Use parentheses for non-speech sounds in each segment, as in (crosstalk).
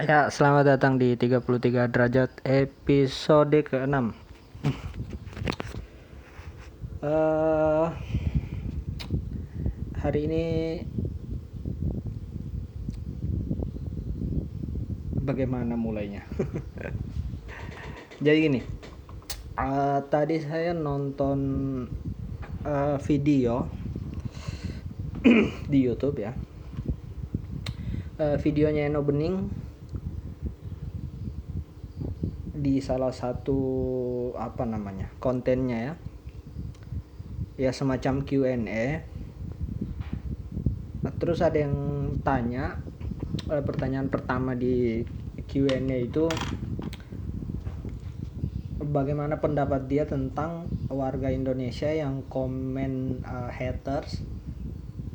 Ya, selamat datang di 33 derajat episode ke-6. Eh hari ini bagaimana mulainya? (laughs) Jadi gini, eh, tadi saya nonton eh, video (clears throat) di YouTube ya. Eh, videonya Eno Bening di salah satu apa namanya kontennya ya. Ya semacam Q&A Nah, terus ada yang tanya eh, pertanyaan pertama di Q&A itu bagaimana pendapat dia tentang warga Indonesia yang komen eh, haters?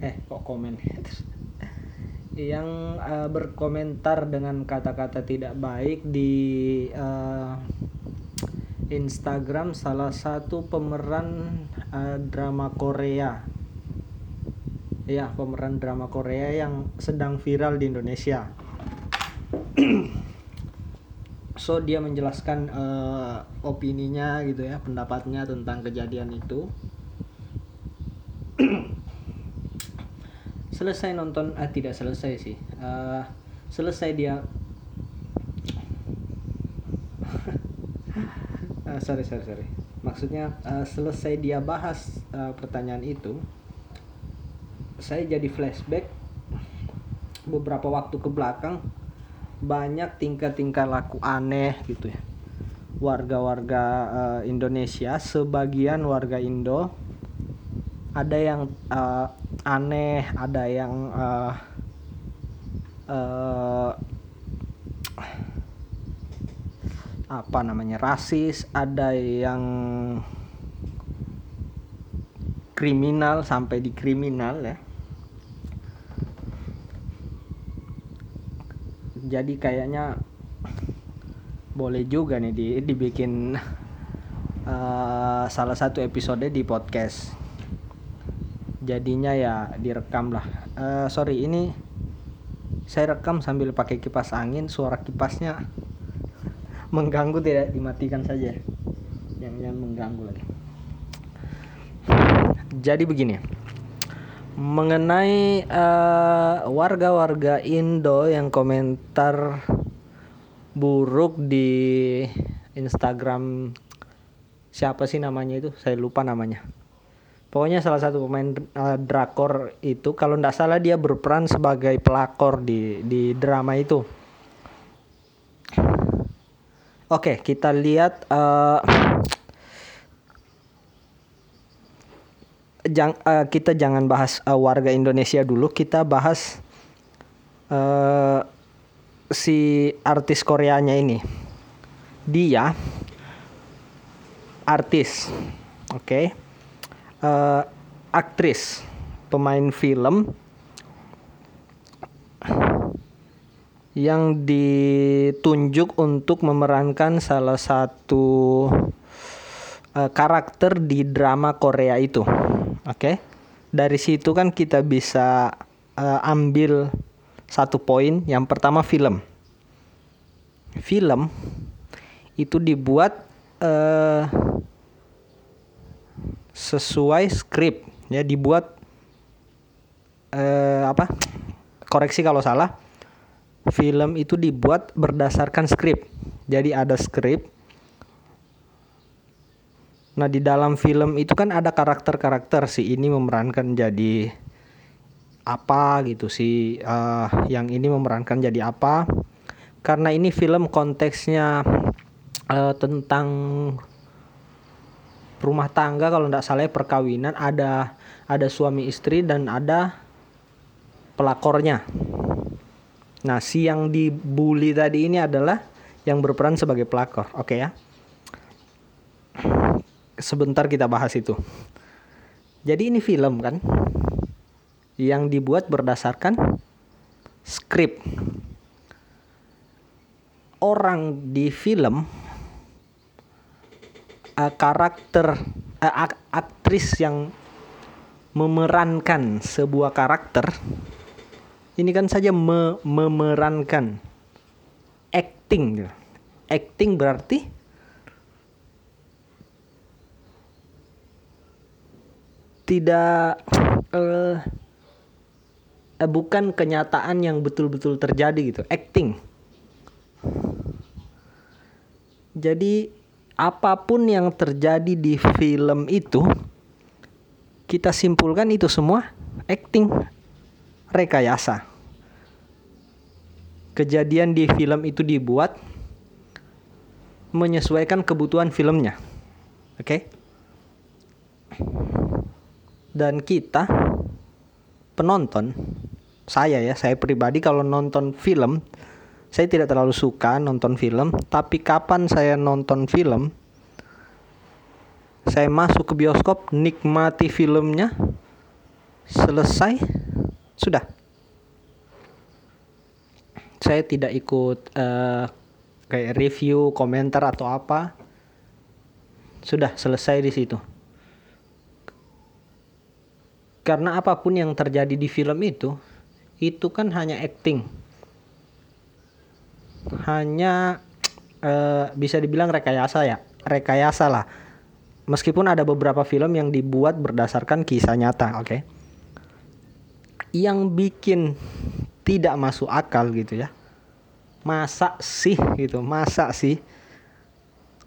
Eh kok komen haters yang eh, berkomentar dengan kata-kata tidak baik di eh, Instagram salah satu pemeran eh, drama Korea. Ya, pemeran drama Korea yang sedang viral di Indonesia. (clears throat) so dia menjelaskan eh, opininya gitu ya, pendapatnya tentang kejadian itu. Selesai nonton ah tidak selesai sih. Eh, selesai dia. (laughs) Eh, sorry sorry sorry. Maksudnya eh, selesai dia bahas eh, pertanyaan itu saya jadi flashback beberapa waktu ke belakang banyak tingkah-tingkah laku aneh gitu ya. Warga-warga eh, Indonesia sebagian warga Indo ada yang eh, aneh ada yang eh, eh, apa namanya rasis ada yang kriminal sampai di kriminal ya. Jadi kayaknya boleh juga nih di dibikin eh, salah satu episode di podcast jadinya ya direkam lah. Eh, sorry ini saya rekam sambil pakai kipas angin suara kipasnya (laughs) mengganggu tidak dimatikan saja. Yang yang mengganggu lagi. Jadi begini mengenai eh, warga-warga Indo yang komentar buruk di Instagram siapa sih namanya itu? Saya lupa namanya pokoknya salah satu pemain eh, drakor itu kalau tidak salah dia berperan sebagai pelakor di di drama itu. Oke, kita lihat eh, jang, eh, kita jangan bahas eh, warga Indonesia dulu, kita bahas eh, si artis Koreanya ini. Dia artis, oke, Eh, aktris, pemain film yang ditunjuk untuk memerankan salah satu eh, karakter di drama Korea itu. Oke. Dari situ kan kita bisa eh, ambil satu poin. Yang pertama film. Film itu dibuat eh sesuai skrip ya dibuat eh apa? Koreksi kalau salah film itu dibuat berdasarkan skrip. Jadi ada skrip. Nah, di dalam film itu kan ada karakter-karakter si ini memerankan jadi apa gitu si eh, yang ini memerankan jadi apa. Karena ini film konteksnya eh, tentang rumah tangga kalau tidak salah ya, perkawinan ada ada suami istri dan ada pelakornya. Nah, si yang dibully tadi ini adalah yang berperan sebagai pelakor. Oke ya. Sebentar kita bahas itu. Jadi ini film kan yang dibuat berdasarkan skrip. Orang di film eh, karakter eh, ak- aktris yang memerankan sebuah karakter ini kan saja me- memerankan acting acting berarti tidak uh, uh, bukan kenyataan yang betul-betul terjadi gitu. Acting. Jadi apa pun yang terjadi di film itu kita simpulkan itu semua acting rekayasa kejadian di film itu dibuat menyesuaikan kebutuhan filmnya oke okay? dan kita penonton saya ya saya pribadi kalau nonton film saya tidak terlalu suka nonton film tapi kapan saya nonton film saya masuk ke bioskop nikmati filmnya selesai sudah. Saya tidak ikut uh, kayak review komentar atau apa sudah selesai di situ. Karena apa pun yang terjadi di film itu itu kan hanya acting hanya uh, bisa dibilang rekayasa ya. Rekayasa lah. Meskipun ada beberapa film yang dibuat berdasarkan kisah nyata oke? Okay? yang bikin tidak masuk akal gitu ya masa sih gitu masa sih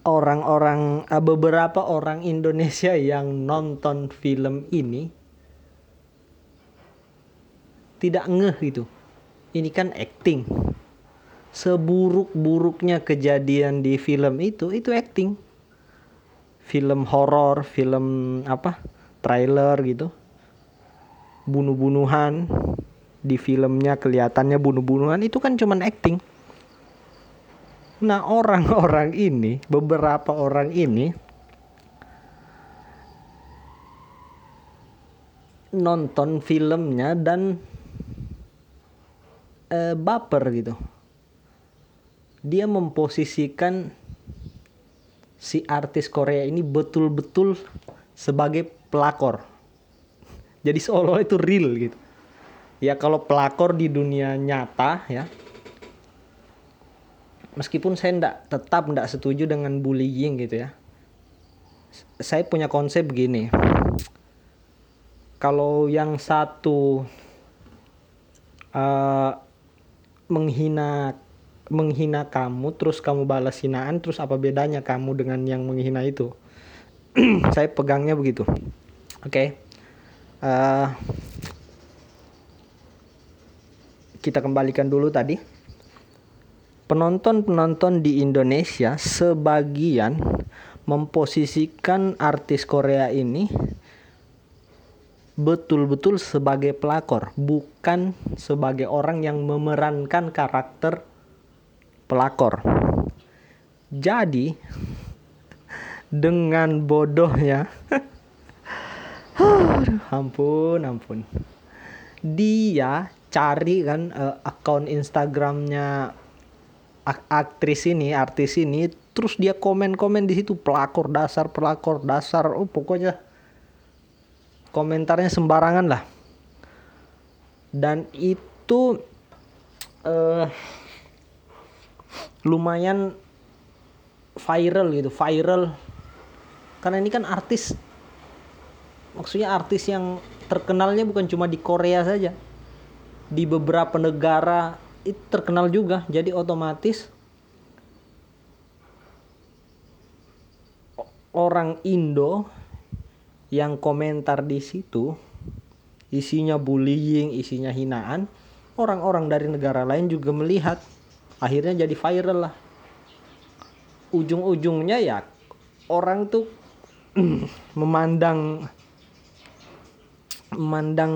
orang-orang eh, beberapa orang Indonesia yang nonton film ini tidak ngeh gitu. Ini kan acting seburuk-buruknya kejadian di film itu itu acting. Film horor film apa trailer gitu. Bunuh-bunuhan di filmnya kelihatannya bunuh-bunuhan itu kan cuman acting. Nah orang-orang ini beberapa orang ini nonton filmnya dan uh, baper gitu dia memposisikan si artis Korea ini betul-betul sebagai pelakor. (laughs) Jadi seolah itu real gitu. Ya kalau pelakor di dunia nyata ya meskipun saya ndak tetap ndak setuju dengan bullying gitu ya saya punya konsep begini kalau yang satu uh, menghina menghina kamu terus kamu balas hinaan terus apa bedanya kamu dengan yang menghina itu? (clears throat) Saya pegangnya begitu. Oke. Okay. uh, eh, kita kembalikan dulu tadi. Penonton-penonton di Indonesia sebagian memposisikan artis Korea ini betul-betul sebagai pelakor, bukan sebagai orang yang memerankan karakter pelakor. Jadi dengan bodohnya (laughs) ampun ampun. Dia cari kan uh, akun Instagramnya aktris ini artis ini terus dia komen-komen di situ pelakor dasar pelakor dasar. Oh pokoknya komentarnya sembarangan lah. Dan itu uh, lumayan viral gitu viral. Karena ini kan artis. Maksudnya artis yang terkenalnya bukan cuma di Korea saja. Di beberapa negara itu terkenal juga. Jadi otomatis orang Indo yang komentar di situ isinya bullying, isinya hinaan, orang-orang dari negara lain juga melihat. Akhirnya jadi viral lah. Ujung-ujungnya ya orang tuh (clears throat) memandang memandang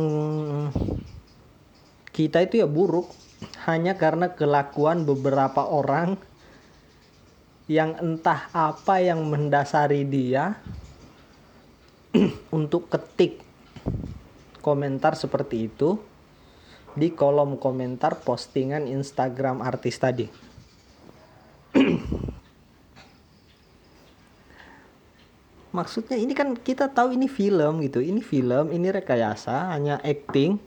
kita itu ya buruk hanya karena kelakuan beberapa orang yang entah apa yang mendasari dia (clears throat) untuk ketik komentar seperti itu di kolom komentar postingan Instagram artis tadi. (clears throat) Maksudnya ini kan kita tahu ini film gitu, ini film, ini rekayasa, hanya acting.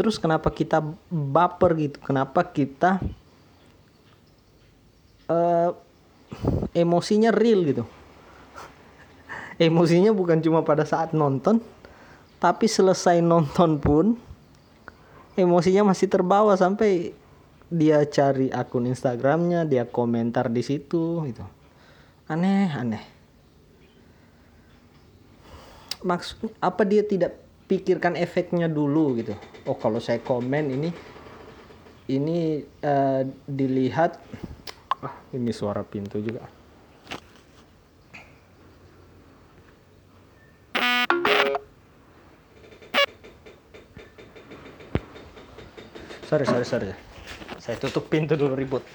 terus kenapa kita baper gitu kenapa kita uh, emosinya real gitu emosinya bukan cuma pada saat nonton tapi selesai nonton pun emosinya masih terbawa sampai dia cari akun Instagramnya dia komentar di situ gitu. Aneh aneh. Maksud apa dia tidak pikirkan efeknya dulu gitu? Oh kalau saya komen ini ini uh, dilihat ah ini suara pintu juga sorry sorry sorry. Saya tutup pintu dulu ribut.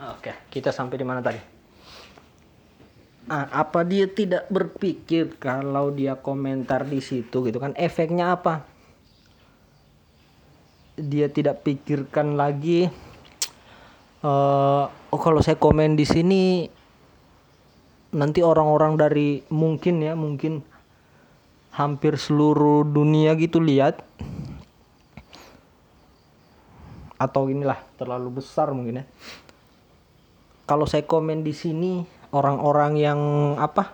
Oke. Kita sampai di mana tadi? Nah, apa dia tidak berpikir kalau dia komentar di situ gitu kan? Efeknya apa? Dia tidak pikirkan lagi uh, oh kalau saya komen di sini nanti orang-orang dari mungkin ya mungkin hampir seluruh dunia gitu lihat. Atau inilah terlalu besar mungkin ya. Kalau saya komen di sini orang-orang yang apa?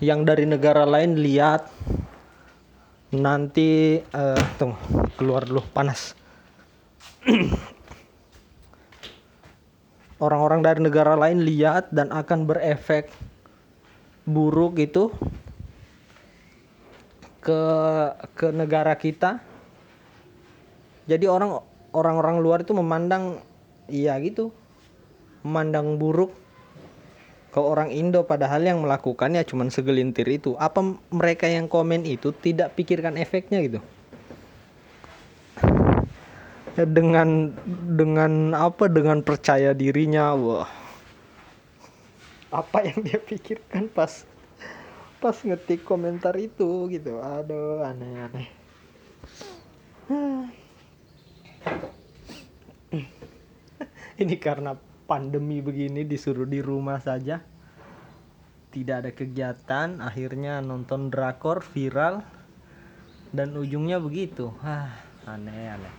Yang dari negara lain lihat nanti uh, tunggu keluar dulu panas. (clears throat) Orang-orang dari negara lain lihat dan akan berefek buruk itu ke ke negara kita. Jadi orang orang-orang luar itu memandang iya gitu. Memandang buruk ke orang Indo padahal yang melakukannya cuma segelintir itu. Apa mereka yang komen itu tidak pikirkan efeknya gitu? Ya dengan dengan apa? Dengan percaya dirinya wah. Apa yang dia pikirkan pas pas ngetik komentar itu gitu. Aduh aneh-aneh. (sighs) Ini karena pandemi begini disuruh di rumah saja. Tidak ada kegiatan akhirnya nonton drakor viral. Dan ujungnya begitu. Ah aneh aneh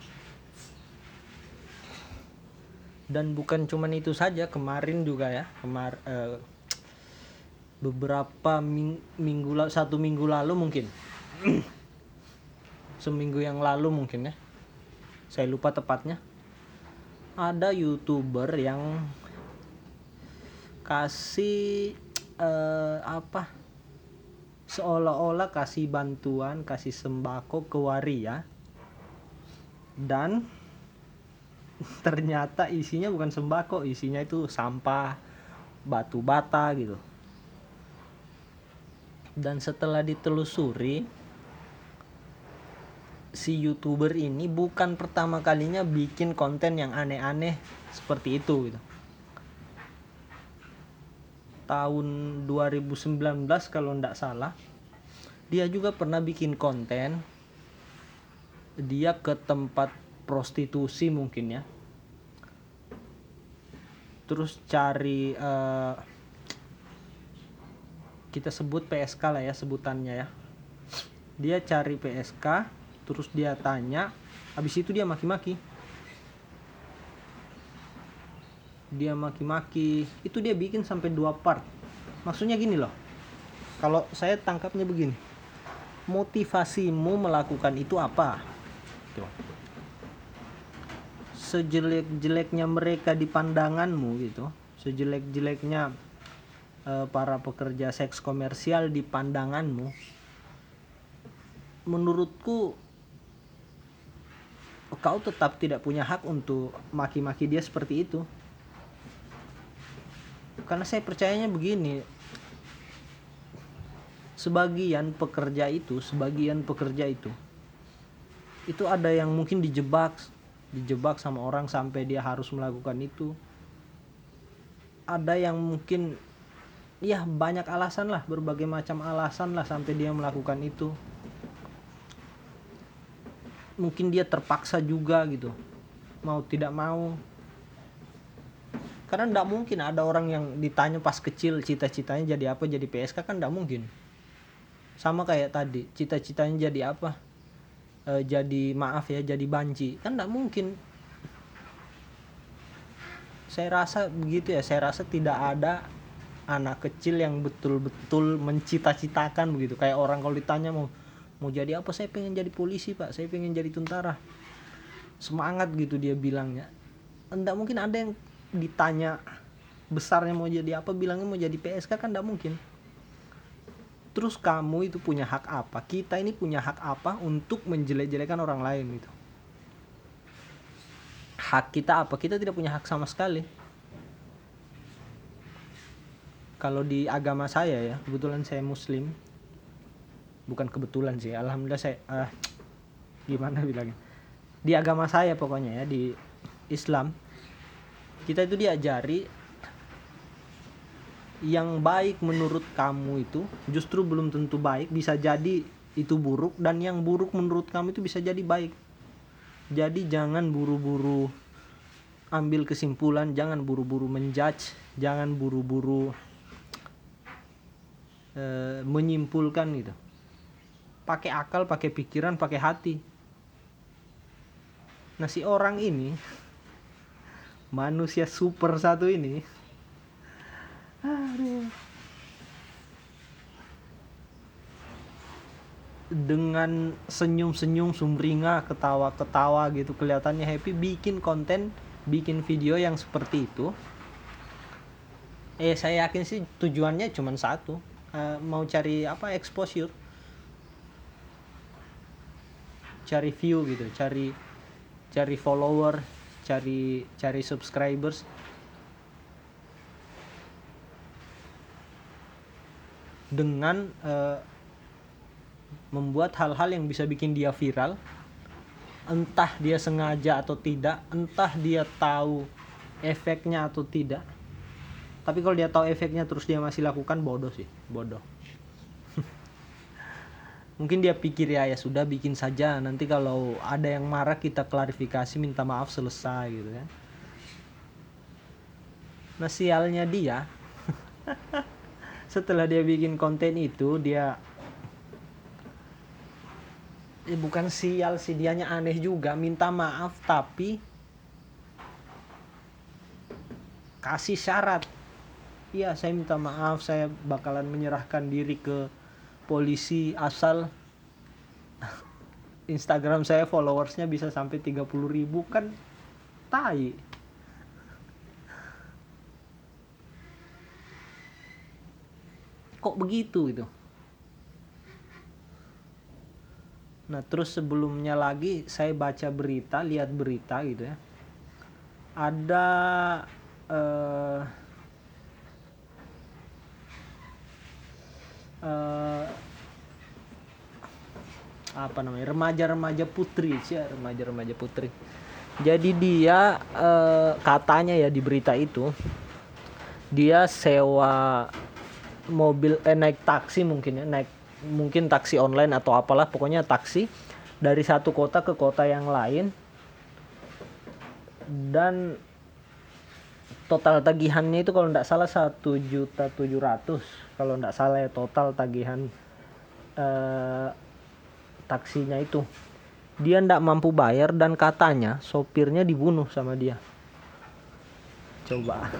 dan bukan cuman itu saja kemarin juga ya kemar eh, beberapa ming minggu satu minggu lalu mungkin. (clears throat) Seminggu yang lalu mungkin ya. Saya lupa tepatnya. Ada youtuber yang kasih uh, apa? Seolah-olah kasih bantuan kasih sembako ke waria dan ternyata isinya bukan sembako isinya itu sampah batu bata gitu dan setelah ditelusuri si youtuber ini bukan pertama kalinya bikin konten yang aneh-aneh seperti itu gitu. Tahun 2019 kalau ndak salah dia juga pernah bikin konten dia ke tempat prostitusi mungkin ya terus cari uh, kita sebut PSK lah ya sebutannya ya. Dia cari PSK terus dia tanya habis itu dia maki-maki. Dia maki-maki. Itu dia bikin sampai dua part. Maksudnya gini loh kalau saya tangkapnya begini. Motivasimu melakukan itu apa? Sejelek-jeleknya mereka di pandanganmu gitu sejelek-jeleknya uh, para pekerja seks komersial di pandanganmu menurutku kau tetap tidak punya hak untuk maki-maki dia seperti itu. Karena saya percayanya begini sebagian pekerja itu sebagian pekerja itu itu ada yang mungkin dijebak dijebak sama orang sampai dia harus melakukan itu. Ada yang mungkin ya banyak alasan lah berbagai macam alasan lah sampai dia melakukan itu. Mungkin dia terpaksa juga gitu mau tidak mau. Karena tidak mungkin ada orang yang ditanya pas kecil cita-citanya jadi apa jadi PSK kan tidak mungkin. Sama kayak tadi cita-citanya jadi apa? E, jadi maaf ya jadi banci kan tidak mungkin. Saya rasa begitu ya saya rasa tidak ada anak kecil yang betul-betul mencita-citakan begitu. Kayak orang kalau ditanya mau mau jadi apa saya pengen jadi polisi pak. Saya pengen jadi tentara. Semangat gitu dia bilangnya. Enggak mungkin ada yang ditanya besarnya mau jadi apa bilangnya mau jadi PSK kan enggak mungkin. Terus kamu itu punya hak apa? Kita ini punya hak apa untuk menjelek-jelekan orang lain gitu? Hak kita apa? Kita tidak punya hak sama sekali kalau di agama saya ya kebetulan saya muslim. Bukan kebetulan sih alhamdulillah saya uh, gimana (laughs) bilangnya. Di agama saya pokoknya ya di Islam kita itu diajari yang baik menurut kamu itu justru belum tentu baik bisa jadi itu buruk dan yang buruk menurut kamu itu bisa jadi baik. Jadi jangan buru-buru ambil kesimpulan jangan buru-buru menjudge jangan buru-buru e, menyimpulkan gitu. Pakai akal pakai pikiran pakai hati. Nah si orang ini (laughs) manusia super satu ini dengan senyum-senyum sumringah ketawa-ketawa gitu kelihatannya happy bikin konten bikin video yang seperti itu. Eh saya yakin sih tujuannya cuma satu uh, mau cari apa exposure. Cari view gitu cari cari follower cari cari subscribers. Dengan uh, membuat hal-hal yang bisa bikin dia viral entah dia sengaja atau tidak entah dia tahu efeknya atau tidak tapi kalau dia tahu efeknya terus dia masih lakukan bodoh sih bodoh. (laughs) Mungkin dia pikir ya ya sudah bikin saja. Nanti kalau ada yang marah kita klarifikasi minta maaf selesai gitu kan. Nah sialnya dia (laughs) setelah dia bikin konten itu dia ya bukan sial sih dianya aneh juga minta maaf tapi kasih syarat iya saya minta maaf saya bakalan menyerahkan diri ke polisi asal (laughs) Instagram saya followersnya bisa sampai 30 ribu kan tai kok begitu gitu Nah terus sebelumnya lagi saya baca berita, lihat berita gitu ya. Ada uh, uh, apa namanya remaja-remaja putri sih remaja-remaja putri. Jadi dia uh, katanya ya di berita itu dia sewa mobil eh naik taksi mungkin ya naik mungkin taksi online atau apalah pokoknya taksi dari satu kota ke kota yang lain dan total tagihannya itu kalau tidak salah satu juta tujuh ratus. Kalau tidak salah ya total tagihan eh, taksinya itu. Dia tidak mampu bayar dan katanya sopirnya dibunuh sama dia. Coba.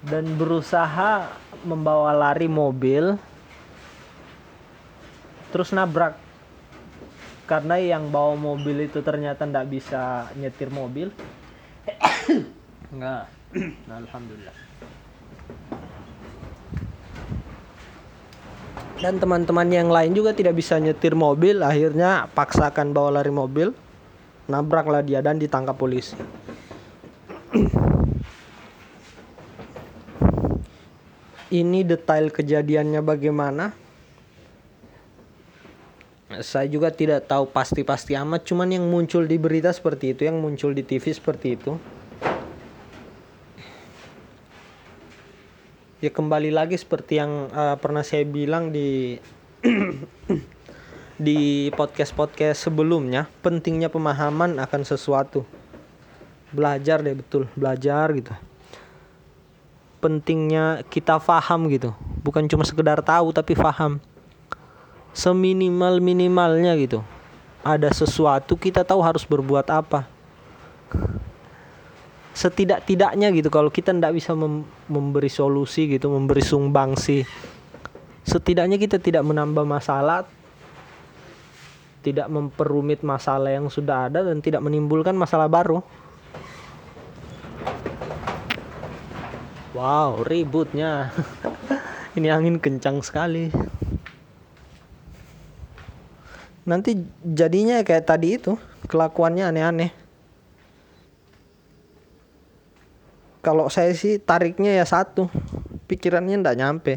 Dan berusaha membawa lari mobil terus nabrak. Karena yang bawa mobil itu ternyata tidak bisa nyetir mobil enggak. Nah, alhamdulillah. Dan teman-teman yang lain juga tidak bisa nyetir mobil akhirnya paksakan bawa lari mobil nabraklah dia dan ditangkap polisi. Ini detail kejadiannya bagaimana? Saya juga tidak tahu pasti-pasti amat cuman yang muncul di berita seperti itu yang muncul di TV seperti itu ya kembali lagi seperti yang uh, pernah saya bilang di (clears throat) di podcast-podcast sebelumnya pentingnya pemahaman akan sesuatu. Belajar deh betul. Belajar gitu. Pentingnya kita paham gitu. Bukan cuma sekedar tahu tapi paham seminimal minimalnya gitu. Ada sesuatu kita tahu harus berbuat apa setidak-tidaknya gitu. Kalau kita tidak bisa mem memberi solusi gitu memberi sumbangsi setidaknya kita tidak menambah masalah tidak memperumit masalah yang sudah ada dan tidak menimbulkan masalah baru. Wow ributnya. (laughs) Ini angin kencang sekali. Nanti jadinya kayak tadi itu kelakuannya aneh-aneh kalau saya sih tariknya ya satu. Pikirannya ndak nyampe.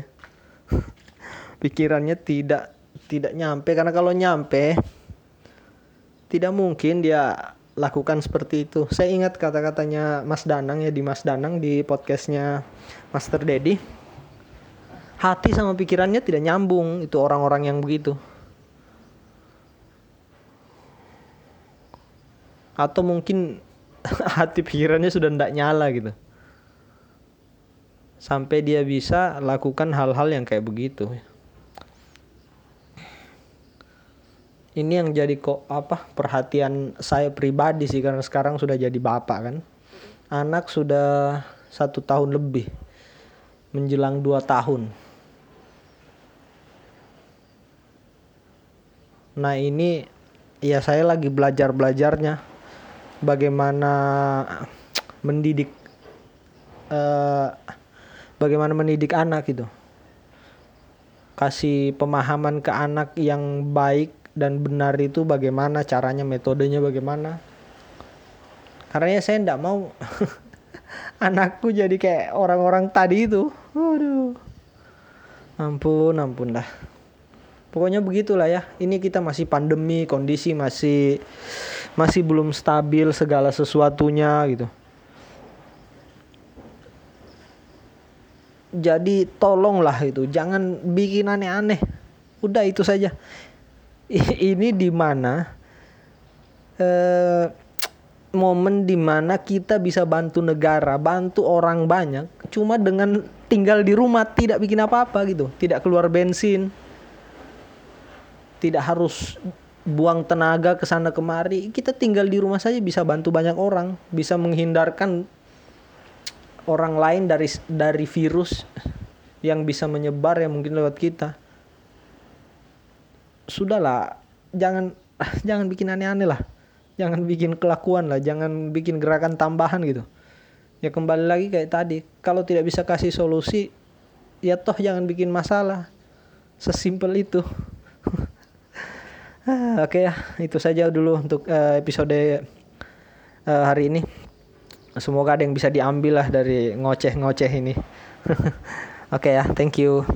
(laughs) Pikirannya tidak tidak nyampe. Karena kalau nyampe tidak mungkin dia lakukan seperti itu. Saya ingat kata-katanya Mas Danang ya di Mas Danang di podcastnya Master Dedi hati sama pikirannya tidak nyambung. Itu orang-orang yang begitu. Atau mungkin (laughs) hati pikirannya sudah tidak nyala gitu sampai dia bisa lakukan hal-hal yang kayak begitu. Ini yang jadi kok apa perhatian saya pribadi sih karena sekarang sudah jadi bapak kan. Anak sudah satu tahun lebih menjelang dua tahun. Nah ini ya saya lagi belajar belajarnya bagaimana mendidik uh, bagaimana mendidik anak gitu. Kasih pemahaman ke anak yang baik dan benar itu bagaimana caranya metodenya bagaimana. Karena ya saya tidak mau (laughs) anakku jadi kayak orang-orang tadi itu. Waduh. Ampun ampun dah pokoknya begitulah ya. Ini kita masih pandemi kondisi masih masih belum stabil segala sesuatunya gitu. Jadi tolonglah itu, jangan bikin aneh-aneh. Udah itu saja. Ini di mana eh, momen di mana kita bisa bantu negara, bantu orang banyak, cuma dengan tinggal di rumah tidak bikin apa-apa gitu, tidak keluar bensin, tidak harus buang tenaga ke sana kemari. Kita tinggal di rumah saja bisa bantu banyak orang. Bisa menghindarkan orang lain dari dari virus yang bisa menyebar yang mungkin lewat kita. Sudahlah jangan (laughs) jangan bikin aneh-aneh lah. Jangan bikin kelakuan lah jangan bikin gerakan tambahan gitu. Ya kembali lagi kayak tadi kalau tidak bisa kasih solusi ya toh jangan bikin masalah. Sesimpel itu. (laughs) Ah, oke okay ya, itu saja dulu untuk uh, episode uh, hari ini. Semoga ada yang bisa diambil lah dari ngoceh-ngoceh ini. (laughs) Oke okay ya, thank you.